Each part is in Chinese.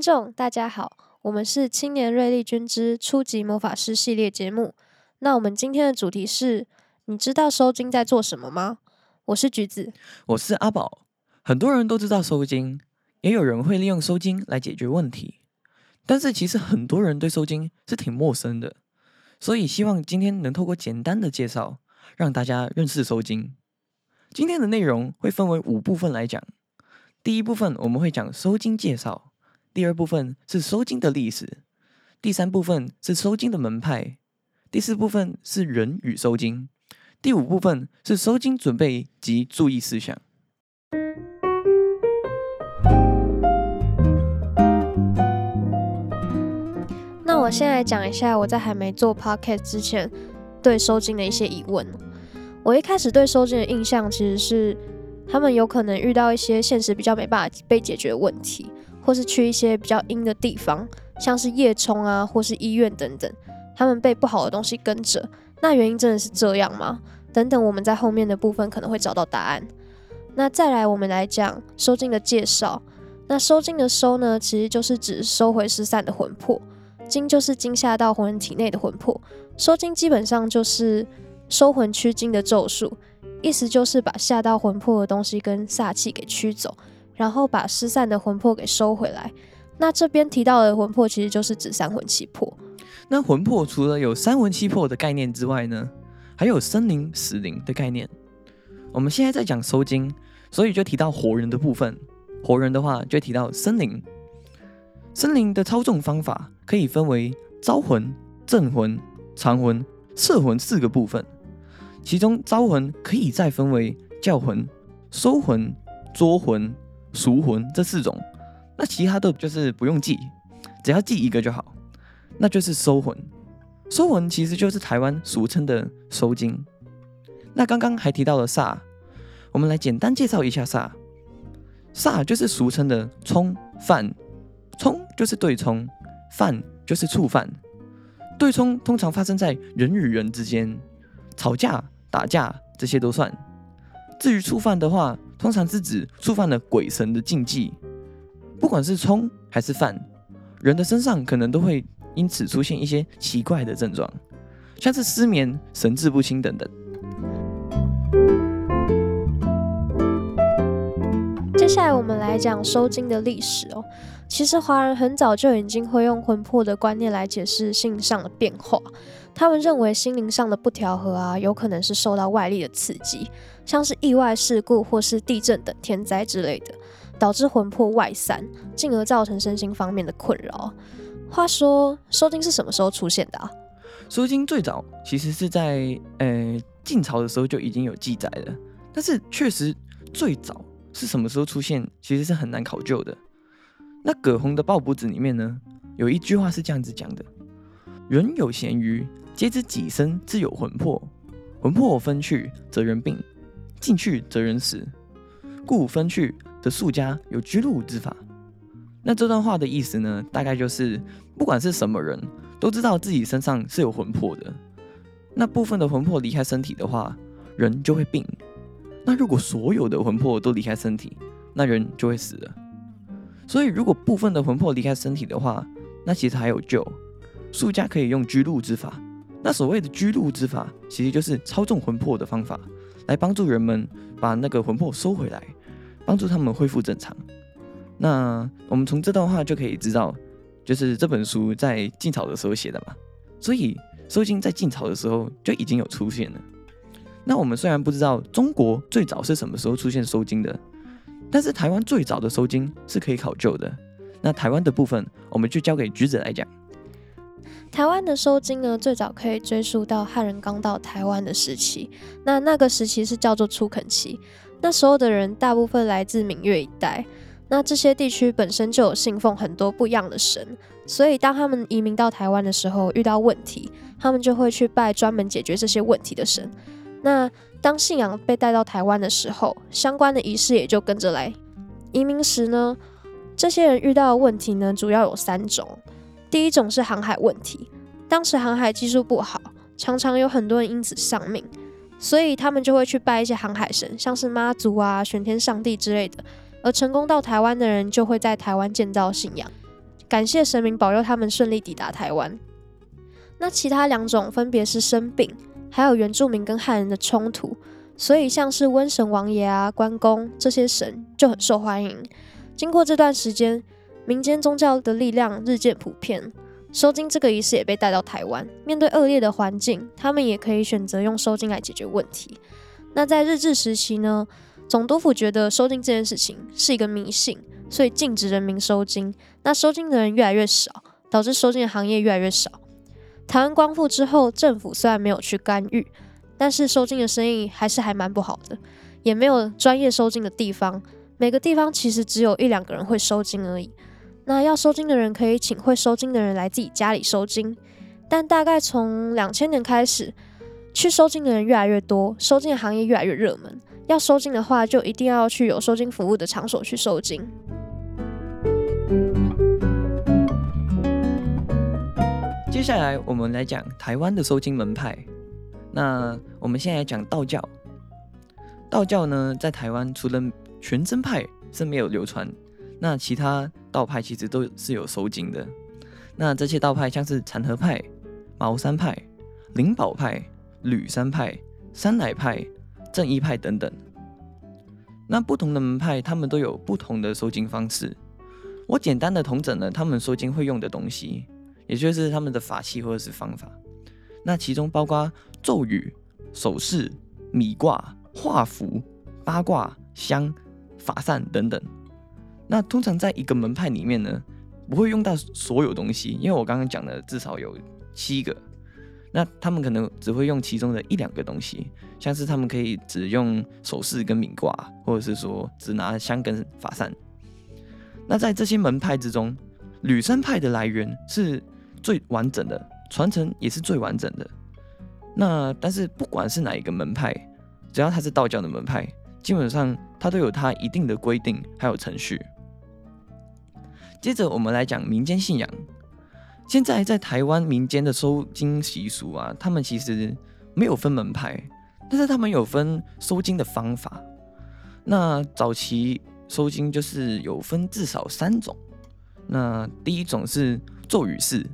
听众大家好，我们是青年瑞丽君之初级魔法师系列节目。那我们今天的主题是：你知道收金在做什么吗？我是橘子，我是阿宝。很多人都知道收金，也有人会利用收金来解决问题。但是其实很多人对收金是挺陌生的，所以希望今天能透过简单的介绍，让大家认识收金。今天的内容会分为五部分来讲。第一部分我们会讲收金介绍，第二部分是收金的历史，第三部分是收金的门派，第四部分是人与收金，第五部分是收金准备及注意事项。那我先来讲一下我在还没做 podcast 之前对收金的一些疑问。我一开始对收金的印象其实是。他们有可能遇到一些现实比较没办法被解决的问题，或是去一些比较阴的地方，像是夜冲啊，或是医院等等。他们被不好的东西跟着，那原因真的是这样吗？等等，我们在后面的部分可能会找到答案。那再来，我们来讲收惊的介绍。那收惊的收呢，其实就是指收回失散的魂魄，惊就是惊吓到魂人体内的魂魄。收惊基本上就是收魂驱惊的咒术。意思就是把吓到魂魄的东西跟煞气给驱走，然后把失散的魂魄给收回来。那这边提到的魂魄其实就是指三魂七魄。那魂魄除了有三魂七魄的概念之外呢，还有生灵死灵的概念。我们现在在讲收惊，所以就提到活人的部分。活人的话就提到生灵。生灵的操纵方法可以分为招魂、镇魂、藏魂、摄魂四个部分。其中招魂可以再分为叫魂、收魂、捉魂、赎魂这四种，那其他的就是不用记，只要记一个就好，那就是收魂。收魂其实就是台湾俗称的收金。那刚刚还提到了煞，我们来简单介绍一下煞。煞就是俗称的冲犯，冲就是对冲，犯就是触犯。对冲通常发生在人与人之间。吵架、打架这些都算。至于触犯的话，通常是指触犯了鬼神的禁忌。不管是冲还是犯，人的身上可能都会因此出现一些奇怪的症状，像是失眠、神志不清等等。接下来我们来讲收惊的历史哦。其实华人很早就已经会用魂魄的观念来解释性上的变化。他们认为心灵上的不调和啊，有可能是受到外力的刺激，像是意外事故或是地震等天灾之类的，导致魂魄外散，进而造成身心方面的困扰。话说，收惊是什么时候出现的啊？收惊最早其实是在呃晋朝的时候就已经有记载了，但是确实最早是什么时候出现，其实是很难考究的。那葛洪的《抱朴子》里面呢，有一句话是这样子讲的：“人有咸鱼。”皆知己身自有魂魄，魂魄分去则人病，尽去则人死。故分去则术家有居禄之法。那这段话的意思呢，大概就是不管是什么人都知道自己身上是有魂魄的。那部分的魂魄离开身体的话，人就会病。那如果所有的魂魄都离开身体，那人就会死了。所以如果部分的魂魄离开身体的话，那其实还有救。术家可以用居禄之法。那所谓的居禄之法，其实就是操纵魂魄的方法，来帮助人们把那个魂魄收回来，帮助他们恢复正常。那我们从这段话就可以知道，就是这本书在晋朝的时候写的嘛。所以收惊在晋朝的时候就已经有出现了。那我们虽然不知道中国最早是什么时候出现收惊的，但是台湾最早的收惊是可以考究的。那台湾的部分，我们就交给橘子来讲。台湾的收金呢，最早可以追溯到汉人刚到台湾的时期。那那个时期是叫做初垦期。那时候的人大部分来自闽粤一带。那这些地区本身就有信奉很多不一样的神，所以当他们移民到台湾的时候，遇到问题，他们就会去拜专门解决这些问题的神。那当信仰被带到台湾的时候，相关的仪式也就跟着来。移民时呢，这些人遇到的问题呢，主要有三种。第一种是航海问题，当时航海技术不好，常常有很多人因此丧命，所以他们就会去拜一些航海神，像是妈祖啊、玄天上帝之类的。而成功到台湾的人，就会在台湾建造信仰。感谢神明保佑他们顺利抵达台湾。那其他两种分别是生病，还有原住民跟汉人的冲突，所以像是瘟神王爷啊、关公这些神就很受欢迎。经过这段时间，民间宗教的力量日渐普遍，收金这个仪式也被带到台湾。面对恶劣的环境，他们也可以选择用收金来解决问题。那在日治时期呢，总督府觉得收金这件事情是一个迷信，所以禁止人民收金。那收金的人越来越少，导致收金的行业越来越少。台湾光复之后，政府虽然没有去干预，但是收金的生意还是还蛮不好的，也没有专业收金的地方。每个地方其实只有一两个人会收金而已。那要收金的人可以请会收金的人来自己家里收金，但大概从两千年开始，去收金的人越来越多，收金的行业越来越热门。要收金的话，就一定要去有收金服务的场所去收金。接下来我们来讲台湾的收金门派。那我们现在来讲道教。道教呢，在台湾除了全真派是没有流传，那其他道派其实都是有收惊的。那这些道派像是禅和派、茅山派、灵宝派。吕山派、山乃派、正一派等等，那不同的门派，他们都有不同的收惊方式。我简单的统整了他们收惊会用的东西，也就是他们的法器或者是方法。那其中包括咒语、手势、米卦、画符、八卦、香、法扇等等。那通常在一个门派里面呢，不会用到所有东西，因为我刚刚讲的至少有七个。那他们可能只会用其中的一两个东西，像是他们可以只用手势跟米卦，或者是说只拿香跟法扇。那在这些门派之中，吕山派的来源是最完整的，传承也是最完整的。那但是不管是哪一个门派，只要它是道教的门派，基本上它都有它一定的规定还有程序。接着我们来讲民间信仰。现在在台湾民间的收金习俗啊，他们其实没有分门派，但是他们有分收金的方法。那早期收金就是有分至少三种。那第一种是咒语式，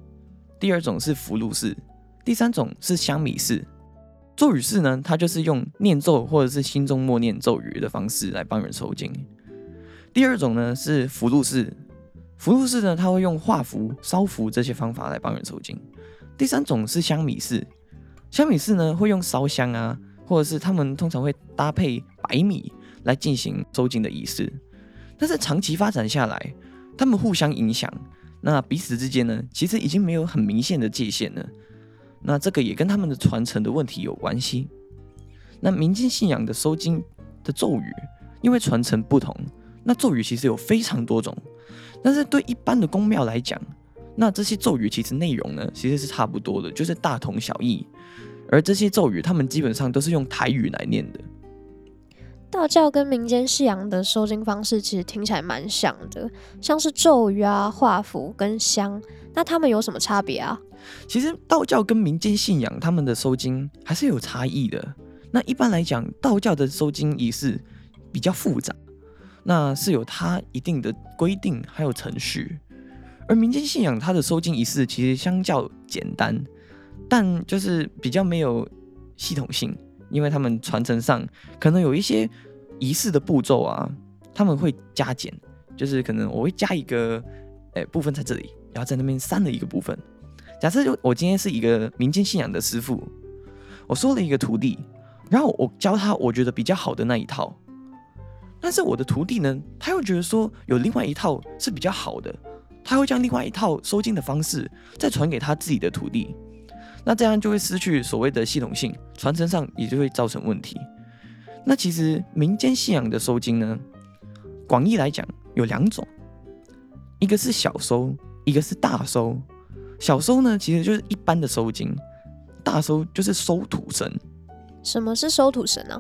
第二种是符籙式，第三种是香米式。咒语式呢，它就是用念咒或者是心中默念咒语的方式来帮人收金。第二种呢是符籙式。福禄寺呢，他会用画符、烧符这些方法来帮人收惊。第三种是香米寺，香米寺呢会用烧香啊，或者是他们通常会搭配白米来进行收惊的仪式。但是长期发展下来，他们互相影响，那彼此之间呢，其实已经没有很明显的界限了。那这个也跟他们的传承的问题有关系。那民间信仰的收惊的咒语，因为传承不同，那咒语其实有非常多种。但是对一般的宫庙来讲，那这些咒语其实内容呢，其实是差不多的，就是大同小异。而这些咒语，他们基本上都是用台语来念的。道教跟民间信仰的收金方式其实听起来蛮像的，像是咒语啊、画符跟香，那他们有什么差别啊？其实道教跟民间信仰他们的收金还是有差异的。那一般来讲，道教的收金仪式比较复杂。那是有它一定的规定，还有程序，而民间信仰它的收金仪式其实相较简单，但就是比较没有系统性，因为他们传承上可能有一些仪式的步骤啊，他们会加减，就是可能我会加一个诶、部分在这里，然后在那边删了一个部分。假设就我今天是一个民间信仰的师傅，我收了一个徒弟，然后我教他我觉得比较好的那一套。但是我的徒弟呢，他又觉得说有另外一套是比较好的，他会将另外一套收金的方式再传给他自己的徒弟，那这样就会失去所谓的系统性，传承上也就会造成问题。那其实民间信仰的收金呢，广义来讲有两种，一个是小收，一个是大收。小收呢，其实就是一般的收金，大收就是收土神。什么是收土神呢？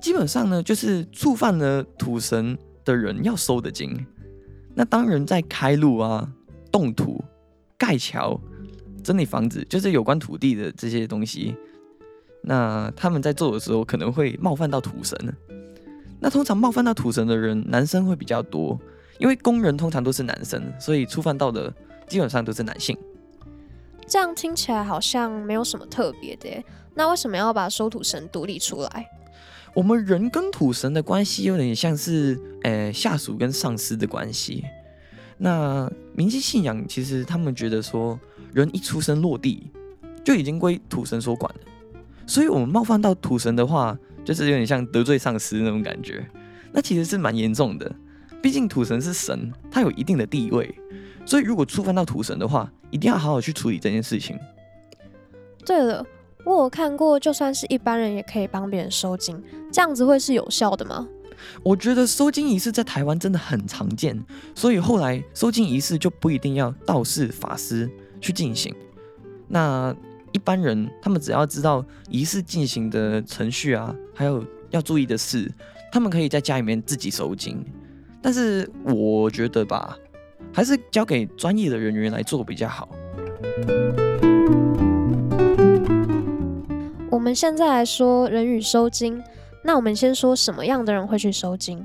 基本上呢，就是触犯了土神的人要收的金。那当人在开路啊、动土、盖桥、整理房子，就是有关土地的这些东西，那他们在做的时候可能会冒犯到土神。那通常冒犯到土神的人，男生会比较多，因为工人通常都是男生，所以触犯到的基本上都是男性。这样听起来好像没有什么特别的，那为什么要把收土神独立出来？我们人跟土神的关系有点像是，呃，下属跟上司的关系。那民间信仰其实他们觉得说，人一出生落地就已经归土神所管了，所以我们冒犯到土神的话，就是有点像得罪上司那种感觉。那其实是蛮严重的，毕竟土神是神，他有一定的地位，所以如果触犯到土神的话，一定要好好去处理这件事情。对了，我有看过，就算是一般人也可以帮别人收金，这样子会是有效的吗？我觉得收金仪式在台湾真的很常见，所以后来收金仪式就不一定要道士、法师去进行。那一般人他们只要知道仪式进行的程序啊，还有要注意的事，他们可以在家里面自己收金。但是我觉得吧，还是交给专业的人员来做比较好。我们现在来说人与收精。那我们先说什么样的人会去收精？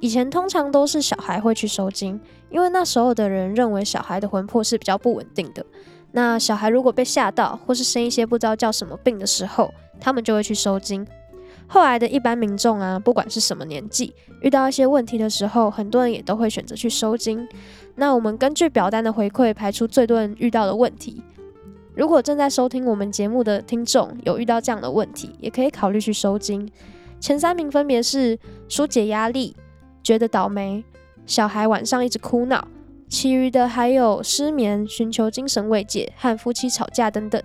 以前通常都是小孩会去收精，因为那时候的人认为小孩的魂魄是比较不稳定的。那小孩如果被吓到，或是生一些不知道叫什么病的时候，他们就会去收精。后来的一般民众啊，不管是什么年纪，遇到一些问题的时候，很多人也都会选择去收精。那我们根据表单的回馈，排出最多人遇到的问题。如果正在收听我们节目的听众有遇到这样的问题，也可以考虑去收金。前三名分别是疏解压力、觉得倒霉、小孩晚上一直哭闹，其余的还有失眠、寻求精神慰藉和夫妻吵架等等。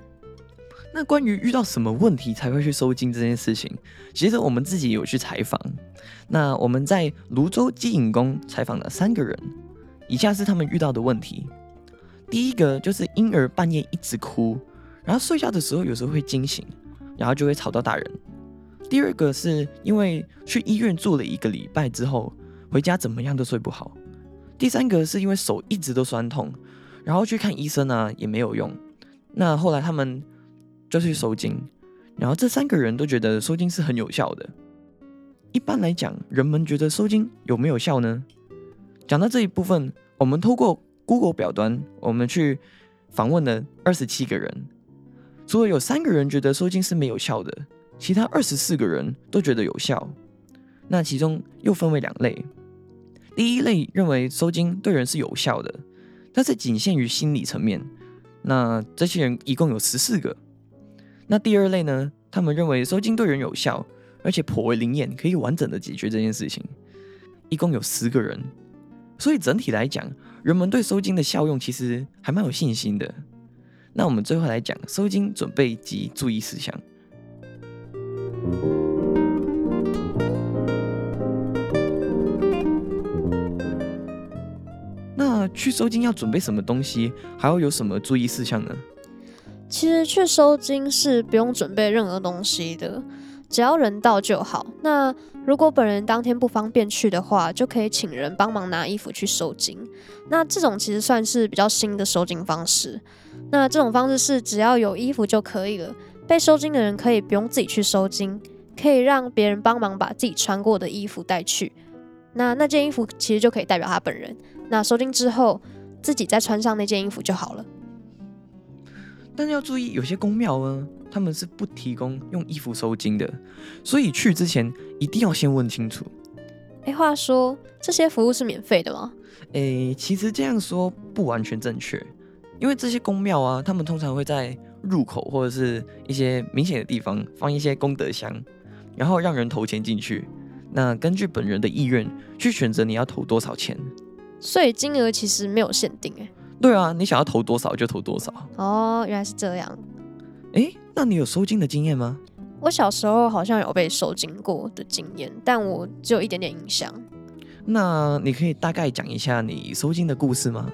那关于遇到什么问题才会去收金这件事情，其实我们自己有去采访。那我们在芦洲积影宫采访了三个人，以下是他们遇到的问题。第一个就是婴儿半夜一直哭，然后睡觉的时候有时候会惊醒，然后就会吵到大人。第二个是因为去医院住了一个礼拜之后，回家怎么样都睡不好。第三个是因为手一直都酸痛，然后去看医生啊也没有用。那后来他们就去收惊，然后这三个人都觉得收惊是很有效的。一般来讲，人们觉得收惊有没有效呢？讲到这一部分，我们透过 Google 表端，我们去访问了二十七个人，除了有三个人觉得收金是没有效的。其他二十四个人都觉得有效，那其中又分为两类。第一类认为收金对人是有效的，但是仅限于心理层面。那这些人一共有十四个。那第二类呢？他们认为收金对人有效，而且颇为灵验，可以完整的解决这件事情。一共有十个人。所以整体来讲，人们对收金的效用其实还蛮有信心的。那我们最后来讲收金准备及注意事项。那去收金要准备什么东西，还要有什么注意事项呢？其实去收金是不用准备任何东西的，只要人到就好。那如果本人当天不方便去的话，就可以请人帮忙拿衣服去收金。那这种其实算是比较新的收金方式。那这种方式是只要有衣服就可以了。被收金的人可以不用自己去收金，可以让别人帮忙把自己穿过的衣服带去。那那件衣服其实就可以代表他本人。那收金之后，自己再穿上那件衣服就好了。但是要注意，有些宫庙呢，他们是不提供用衣服收金的，所以去之前一定要先问清楚。哎，话说这些服务是免费的吗？哎，其实这样说不完全正确，因为这些宫庙啊，他们通常会在入口或者是一些明显的地方放一些功德箱，然后让人投钱进去。那根据本人的意愿去选择你要投多少钱。所以金额其实没有限定哎。对啊，你想要投多少就投多少。哦，原来是这样。诶，那你有收金的经验吗？我小时候好像有被收金过的经验，但我只有一点点印象。那你可以大概讲一下你收金的故事吗？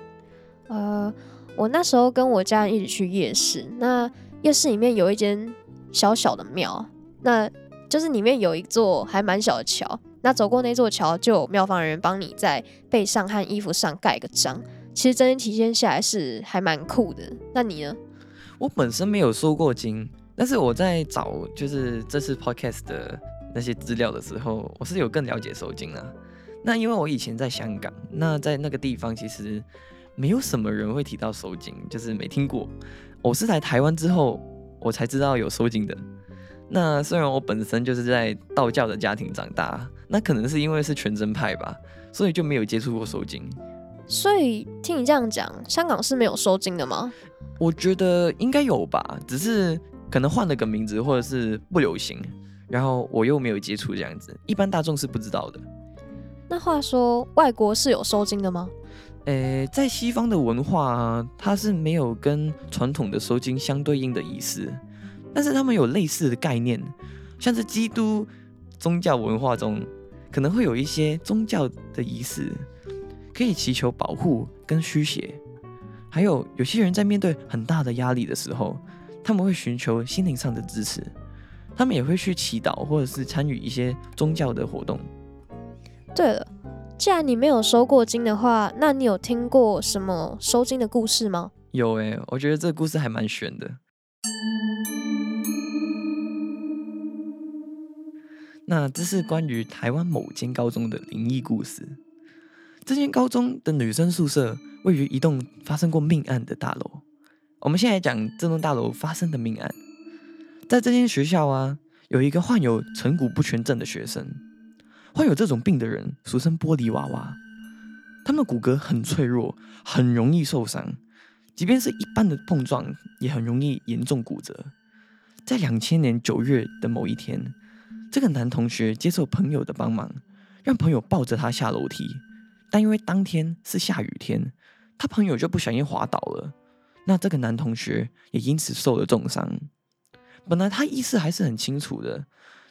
呃。我那时候跟我家人一起去夜市，那夜市里面有一间小小的庙，那就是里面有一座还蛮小的桥，那走过那座桥就有庙方人员帮你在背上和衣服上盖个章，其实整体体现下来是还蛮酷的。那你呢？我本身没有收过惊，但是我在找就是这次 podcast 的那些资料的时候，我是有更了解收惊啊。那因为我以前在香港，那在那个地方其实没有什么人会提到收惊，就是没听过。我是来台湾之后，我才知道有收惊的。那虽然我本身就是在道教的家庭长大，那可能是因为是全真派吧，所以就没有接触过收惊。所以听你这样讲，香港是没有收金的吗？我觉得应该有吧，只是可能换了个名字，或者是不流行。然后我又没有接触这样子，一般大众是不知道的。那话说，外国是有收金的吗？诶，在西方的文化啊，它是没有跟传统的收金相对应的仪式，但是他们有类似的概念，像是基督宗教文化中可能会有一些宗教的仪式，可以祈求保护跟驱邪，还有有些人在面对很大的压力的时候，他们会寻求心灵上的支持，他们也会去祈祷或者是参与一些宗教的活动。对了，既然你没有收过经的话，那你有听过什么收经的故事吗？有诶，我觉得这个故事还蛮玄的。那这是关于台湾某间高中的灵异故事。这间高中的女生宿舍位于一栋发生过命案的大楼。我们现在讲这栋大楼发生的命案。在这间学校啊，有一个患有成骨不全症的学生。患有这种病的人俗称玻璃娃娃，他们骨骼很脆弱，很容易受伤，即便是一般的碰撞也很容易严重骨折。在两千年九月的某一天，这个男同学接受朋友的帮忙，让朋友抱着他下楼梯，但因为当天是下雨天，他朋友就不小心滑倒了，那这个男同学也因此受了重伤。本来他意识还是很清楚的，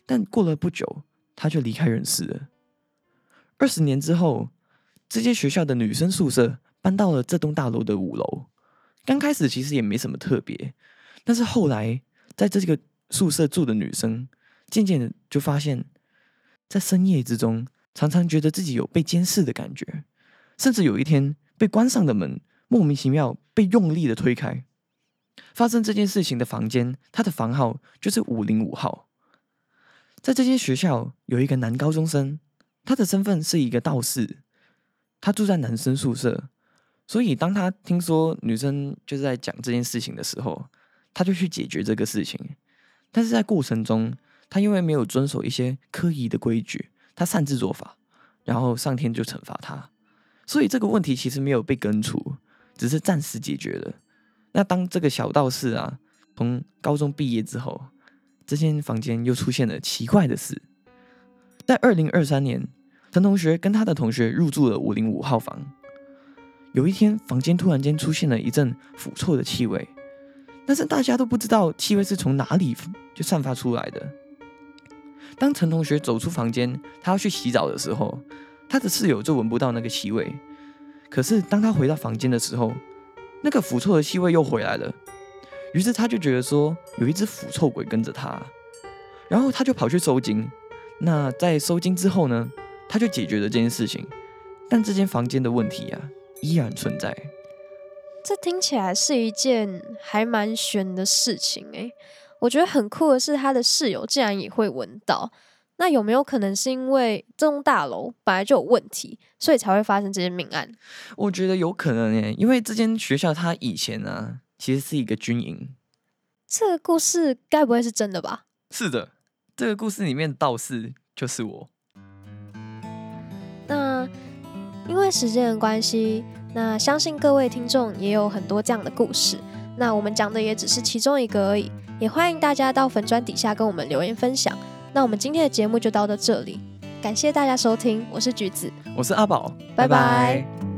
但过了不久。他就离开人世了。二十年之后，这间学校的女生宿舍搬到了这栋大楼的五楼。刚开始其实也没什么特别，但是后来在这个宿舍住的女生，渐渐的就发现，在深夜之中，常常觉得自己有被监视的感觉，甚至有一天被关上的门莫名其妙被用力的推开。发生这件事情的房间，他的房号就是五零五号。在这间学校有一个男高中生，他的身份是一个道士，他住在男生宿舍，所以当他听说女生就是在讲这件事情的时候，他就去解决这个事情。但是在过程中，他因为没有遵守一些科仪的规矩，他擅自做法，然后上天就惩罚他，所以这个问题其实没有被根除，只是暂时解决了。那当这个小道士啊，从高中毕业之后，这间房间又出现了奇怪的事。在二零二三年，陈同学跟他的同学入住了五零五号房。有一天，房间突然间出现了一阵腐臭的气味，但是大家都不知道气味是从哪里就散发出来的。当陈同学走出房间，他要去洗澡的时候，他的室友就闻不到那个气味。可是当他回到房间的时候，那个腐臭的气味又回来了。于是他就觉得说有一只腐臭鬼跟着他，然后他就跑去收金。那在收金之后呢，他就解决了这件事情。但这间房间的问题啊，依然存在。这听起来是一件还蛮玄的事情诶。我觉得很酷的是，他的室友竟然也会闻到。那有没有可能是因为这栋大楼本来就有问题，所以才会发生这些命案？我觉得有可能诶，因为这间学校它以前呢、啊。其实是一个军营。这个故事该不会是真的吧？是的，这个故事里面的道士就是我。那因为时间的关系，那相信各位听众也有很多这样的故事。那我们讲的也只是其中一个而已，也欢迎大家到粉砖底下跟我们留言分享。那我们今天的节目就到到这里，感谢大家收听，我是橘子，我是阿宝，拜拜。拜拜。